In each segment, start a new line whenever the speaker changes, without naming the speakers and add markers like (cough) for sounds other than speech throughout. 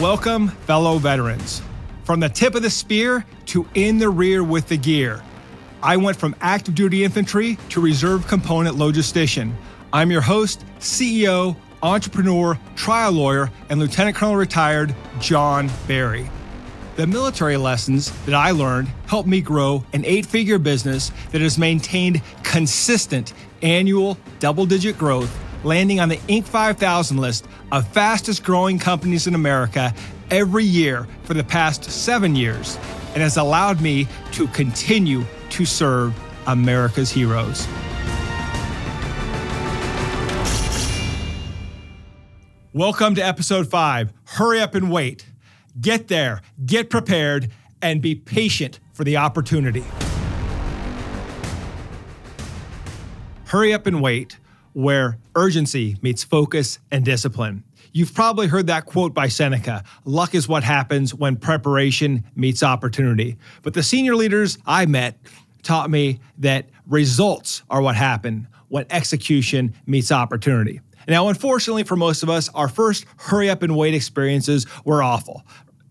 Welcome, fellow veterans. From the tip of the spear to in the rear with the gear. I went from active duty infantry to reserve component logistician. I'm your host, CEO, entrepreneur, trial lawyer, and Lieutenant Colonel retired John Berry. The military lessons that I learned helped me grow an eight figure business that has maintained consistent annual double digit growth, landing on the Inc. 5000 list of fastest growing companies in America every year for the past seven years, and has allowed me to continue to serve America's heroes. Welcome to episode five. Hurry up and wait. Get there, get prepared, and be patient for the opportunity. Hurry up and wait, where urgency meets focus and discipline. You've probably heard that quote by Seneca luck is what happens when preparation meets opportunity. But the senior leaders I met taught me that results are what happen when execution meets opportunity. Now, unfortunately for most of us, our first hurry up and wait experiences were awful.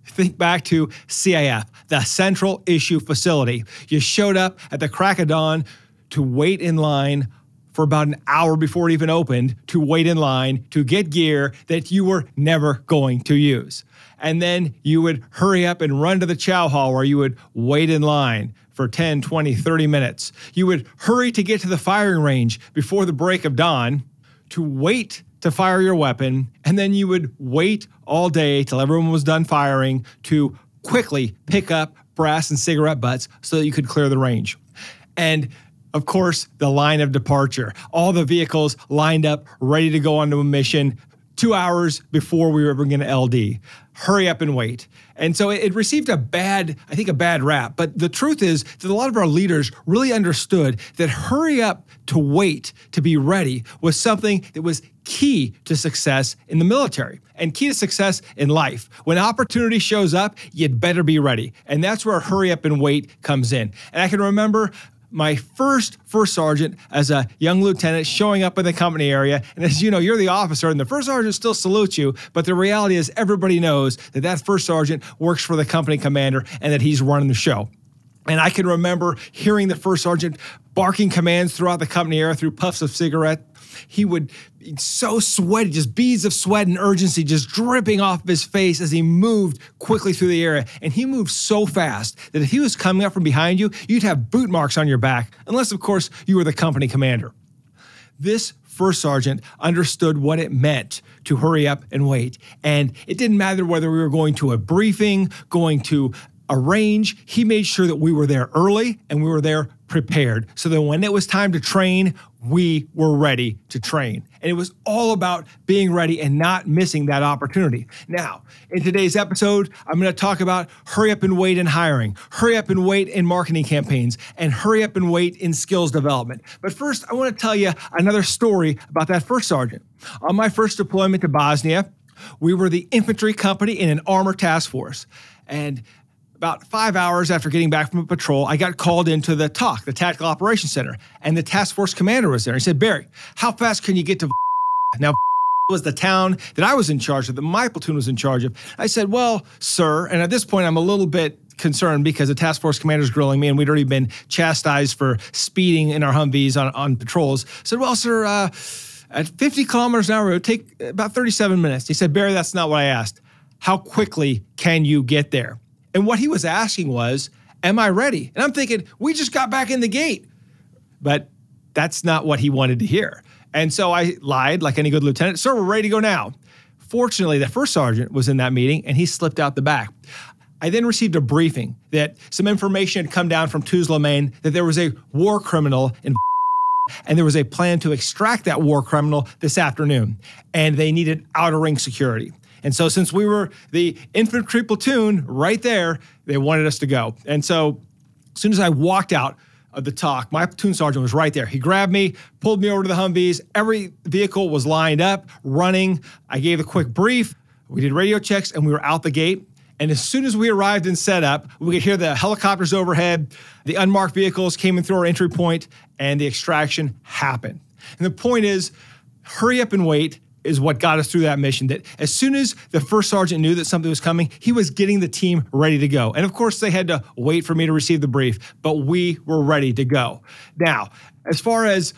Think back to CIF, the Central Issue Facility. You showed up at the crack of dawn to wait in line for about an hour before it even opened to wait in line to get gear that you were never going to use. And then you would hurry up and run to the chow hall where you would wait in line for 10, 20, 30 minutes. You would hurry to get to the firing range before the break of dawn to wait to fire your weapon. And then you would wait all day till everyone was done firing to quickly pick up brass and cigarette butts so that you could clear the range. And of course, the line of departure. All the vehicles lined up, ready to go onto a mission two hours before we were ever going to LD. Hurry up and wait. And so it received a bad, I think, a bad rap. But the truth is that a lot of our leaders really understood that hurry up to wait to be ready was something that was key to success in the military and key to success in life. When opportunity shows up, you'd better be ready. And that's where hurry up and wait comes in. And I can remember my first first sergeant as a young lieutenant showing up in the company area. And as you know, you're the officer, and the first sergeant still salutes you. But the reality is, everybody knows that that first sergeant works for the company commander and that he's running the show. And I can remember hearing the first sergeant barking commands throughout the company area through puffs of cigarette he would so sweaty, just beads of sweat and urgency just dripping off of his face as he moved quickly through the area. And he moved so fast that if he was coming up from behind you, you'd have boot marks on your back, unless, of course, you were the company commander. This first sergeant understood what it meant to hurry up and wait. And it didn't matter whether we were going to a briefing, going to a range, he made sure that we were there early and we were there prepared so that when it was time to train, we were ready to train. And it was all about being ready and not missing that opportunity. Now, in today's episode, I'm going to talk about hurry up and wait in hiring, hurry up and wait in marketing campaigns, and hurry up and wait in skills development. But first, I want to tell you another story about that first sergeant. On my first deployment to Bosnia, we were the infantry company in an armor task force. And about five hours after getting back from a patrol, I got called into the TOC, the Tactical Operations Center, and the task force commander was there. He said, Berry, how fast can you get to (laughs) now? (laughs) was the town that I was in charge of, that my platoon was in charge of. I said, Well, sir, and at this point I'm a little bit concerned because the task force commander is grilling me and we'd already been chastised for speeding in our Humvees on, on patrols. I said, Well, sir, uh, at 50 kilometers an hour, it would take about 37 minutes. He said, Berry, that's not what I asked. How quickly can you get there? And what he was asking was, Am I ready? And I'm thinking, We just got back in the gate. But that's not what he wanted to hear. And so I lied like any good lieutenant. Sir, we're ready to go now. Fortunately, the first sergeant was in that meeting and he slipped out the back. I then received a briefing that some information had come down from Tuzla, Main, that there was a war criminal in (laughs) and there was a plan to extract that war criminal this afternoon. And they needed outer ring security. And so, since we were the infantry platoon right there, they wanted us to go. And so, as soon as I walked out of the TOC. my platoon sergeant was right there. He grabbed me, pulled me over to the Humvees. Every vehicle was lined up, running. I gave a quick brief. We did radio checks, and we were out the gate. And as soon as we arrived in setup, we could hear the helicopters overhead. The unmarked vehicles came in through our entry point, and the extraction happened. And the point is, hurry up and wait is what got us through that mission. That as soon as the first sergeant knew that something was coming, he was getting the team ready to go. And of course, they had to wait for me to receive the brief, but we were ready to go. Now, as far as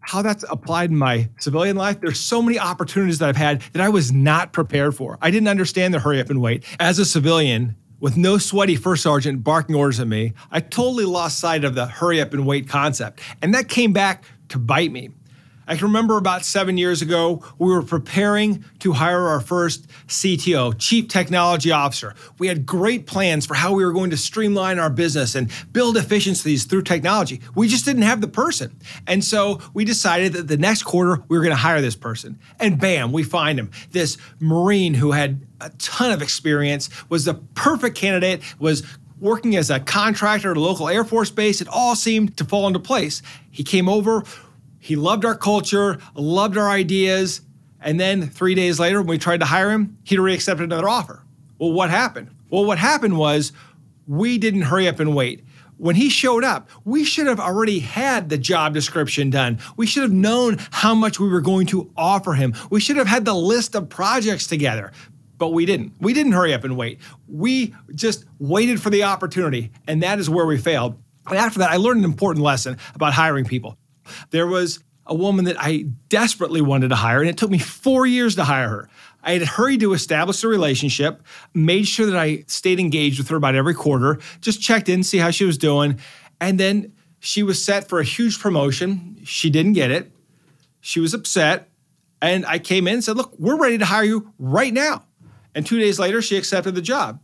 how that's applied in my civilian life, there's so many opportunities that I've had that I was not prepared for. I didn't understand the hurry up and wait. As a civilian, with no sweaty first sergeant barking orders at me, I totally lost sight of the hurry up and wait concept. And that came back to bite me. I can remember about seven years ago, we were preparing to hire our first CTO, Chief Technology Officer. We had great plans for how we were going to streamline our business and build efficiencies through technology. We just didn't have the person. And so we decided that the next quarter, we were going to hire this person. And bam, we find him. This Marine who had a ton of experience, was the perfect candidate, was working as a contractor at a local Air Force base. It all seemed to fall into place. He came over he loved our culture, loved our ideas. And then three days later, when we tried to hire him, he'd already accepted another offer. Well, what happened? Well, what happened was we didn't hurry up and wait. When he showed up, we should have already had the job description done. We should have known how much we were going to offer him. We should have had the list of projects together, but we didn't. We didn't hurry up and wait. We just waited for the opportunity, and that is where we failed. And after that, I learned an important lesson about hiring people. There was a woman that I desperately wanted to hire, and it took me four years to hire her. I had hurried to establish a relationship, made sure that I stayed engaged with her about every quarter, just checked in, see how she was doing. And then she was set for a huge promotion. She didn't get it. She was upset. And I came in and said, Look, we're ready to hire you right now. And two days later, she accepted the job.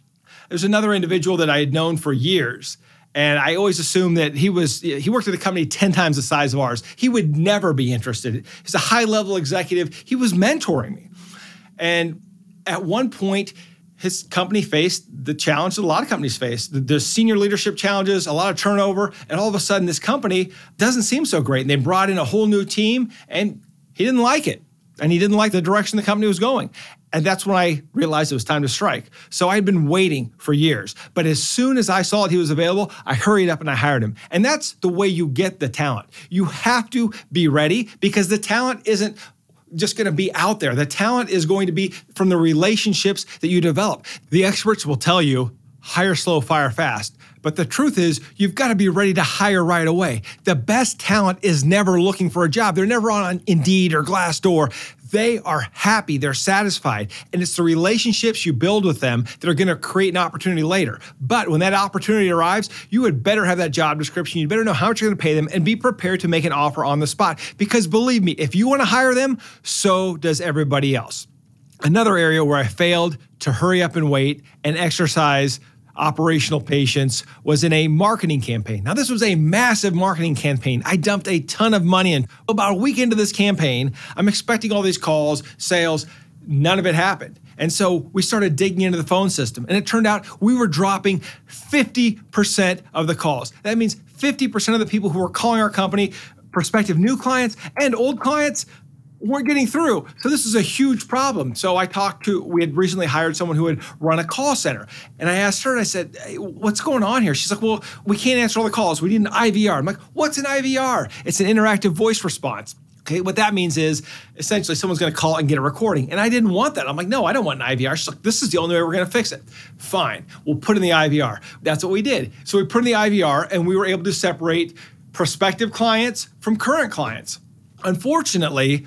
There's another individual that I had known for years and I always assumed that he was, he worked at a company 10 times the size of ours. He would never be interested. He's a high level executive. He was mentoring me. And at one point, his company faced the challenge that a lot of companies face the senior leadership challenges, a lot of turnover. And all of a sudden, this company doesn't seem so great. And they brought in a whole new team, and he didn't like it. And he didn't like the direction the company was going. And that's when I realized it was time to strike. So I had been waiting for years. But as soon as I saw that he was available, I hurried up and I hired him. And that's the way you get the talent. You have to be ready because the talent isn't just going to be out there. The talent is going to be from the relationships that you develop. The experts will tell you hire slow, fire fast. But the truth is, you've got to be ready to hire right away. The best talent is never looking for a job. They're never on Indeed or Glassdoor they are happy, they're satisfied. And it's the relationships you build with them that are going to create an opportunity later. But when that opportunity arrives, you would better have that job description. You better know how much you're going to pay them and be prepared to make an offer on the spot. Because believe me, if you want to hire them, so does everybody else. Another area where I failed to hurry up and wait and exercise operational patience was in a marketing campaign. Now, this was a massive marketing campaign. I dumped a ton of money in. About a week into this campaign, I'm expecting all these calls, sales. None of it happened. And so we started digging into the phone system, and it turned out we were dropping 50% of the calls. That means 50% of the people who were calling our company, prospective new clients and old clients, weren't getting through. So this is a huge problem. So I talked to, we had recently hired someone who had run a call center. And I asked her and I said, hey, what's going on here? She's like, well, we can't answer all the calls. We need an IVR. I'm like, what's an IVR? It's an interactive voice response. Okay, what that means is essentially someone's going to call and get a recording. And I didn't want that. I'm like, no, I don't want an IVR. She's like, this is the only way we're going to fix it. Fine, we'll put in the IVR. That's what we did. So we put in the IVR and we were able to separate prospective clients from current clients. Unfortunately,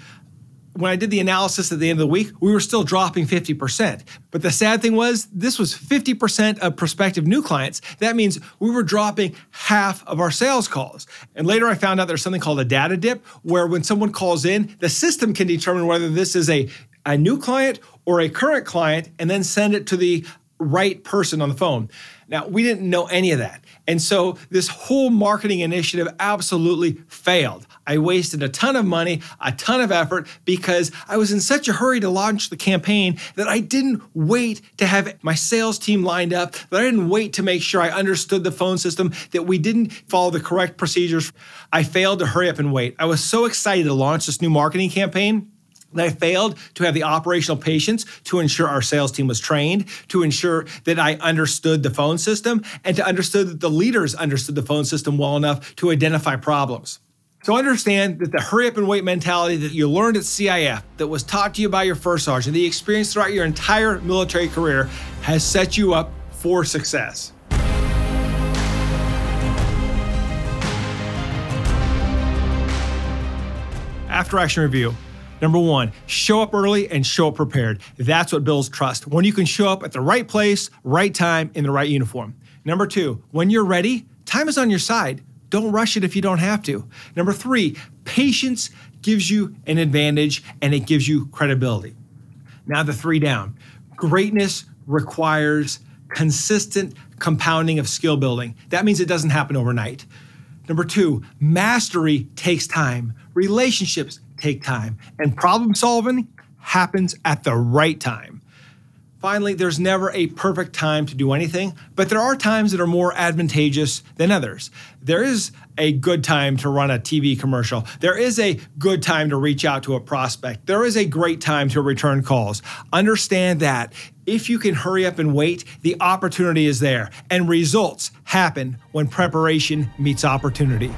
when I did the analysis at the end of the week, we were still dropping 50%. But the sad thing was, this was 50% of prospective new clients. That means we were dropping half of our sales calls. And later I found out there's something called a data dip, where when someone calls in, the system can determine whether this is a, a new client or a current client and then send it to the right person on the phone. Now, we didn't know any of that. And so this whole marketing initiative absolutely failed. I wasted a ton of money, a ton of effort because I was in such a hurry to launch the campaign that I didn't wait to have my sales team lined up, that I didn't wait to make sure I understood the phone system, that we didn't follow the correct procedures. I failed to hurry up and wait. I was so excited to launch this new marketing campaign I failed to have the operational patience to ensure our sales team was trained, to ensure that I understood the phone system, and to understood that the leaders understood the phone system well enough to identify problems. So understand that the hurry up and wait mentality that you learned at CIF, that was taught to you by your first sergeant, the experience throughout your entire military career has set you up for success. After action review. Number one, show up early and show up prepared. That's what builds trust. When you can show up at the right place, right time, in the right uniform. Number two, when you're ready, time is on your side. Don't rush it if you don't have to. Number three, patience gives you an advantage and it gives you credibility. Now, the three down. Greatness requires consistent compounding of skill building. That means it doesn't happen overnight. Number two, mastery takes time, relationships take time, and problem solving happens at the right time. Finally, there's never a perfect time to do anything, but there are times that are more advantageous than others. There is a good time to run a TV commercial. There is a good time to reach out to a prospect. There is a great time to return calls. Understand that if you can hurry up and wait, the opportunity is there, and results happen when preparation meets opportunity.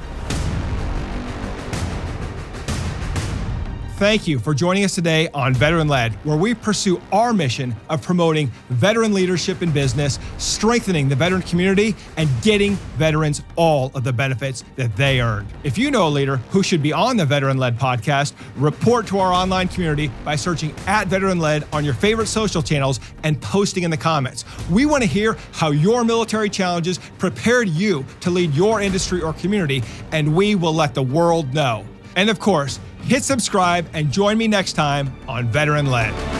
Thank you for joining us today on Veteran Led, where we pursue our mission of promoting veteran leadership in business, strengthening the veteran community, and getting veterans all of the benefits that they earned. If you know a leader who should be on the Veteran Led podcast, report to our online community by searching at Veteran Led on your favorite social channels and posting in the comments. We want to hear how your military challenges prepared you to lead your industry or community, and we will let the world know. And of course, hit subscribe and join me next time on Veteran Led.